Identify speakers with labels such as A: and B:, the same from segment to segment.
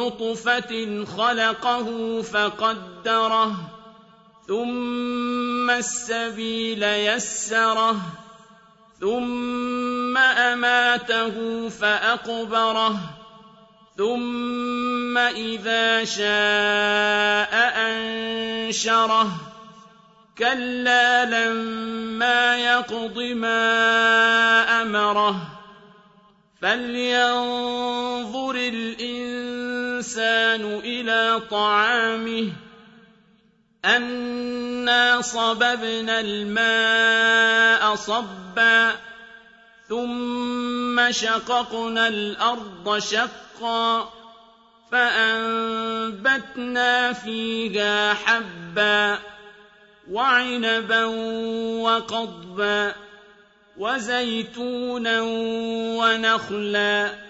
A: نطفة خلقه فقدره ثم السبيل يسره ثم أماته فأقبره ثم إذا شاء أنشره. كلا لما يقض ما أمره. فلينظر الإنسان إلى طعامه أَنَّا صَبَبْنَا الْمَاءَ صَبًّا ثُمَّ شَقَقْنَا الْأَرْضَ شَقًّا فَأَنبَتْنَا فِيهَا حَبًّا وَعِنَبًا وَقَضْبًا وَزَيْتُونًا وَنَخْلًا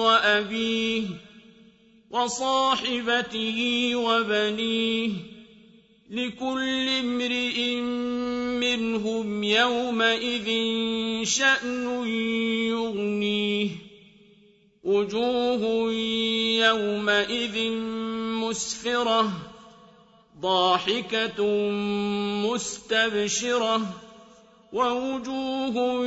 A: وأبيه وصاحبته وبنيه لكل امرئ منهم يومئذ شأن يغنيه وجوه يومئذ مسفرة ضاحكة مستبشرة ووجوه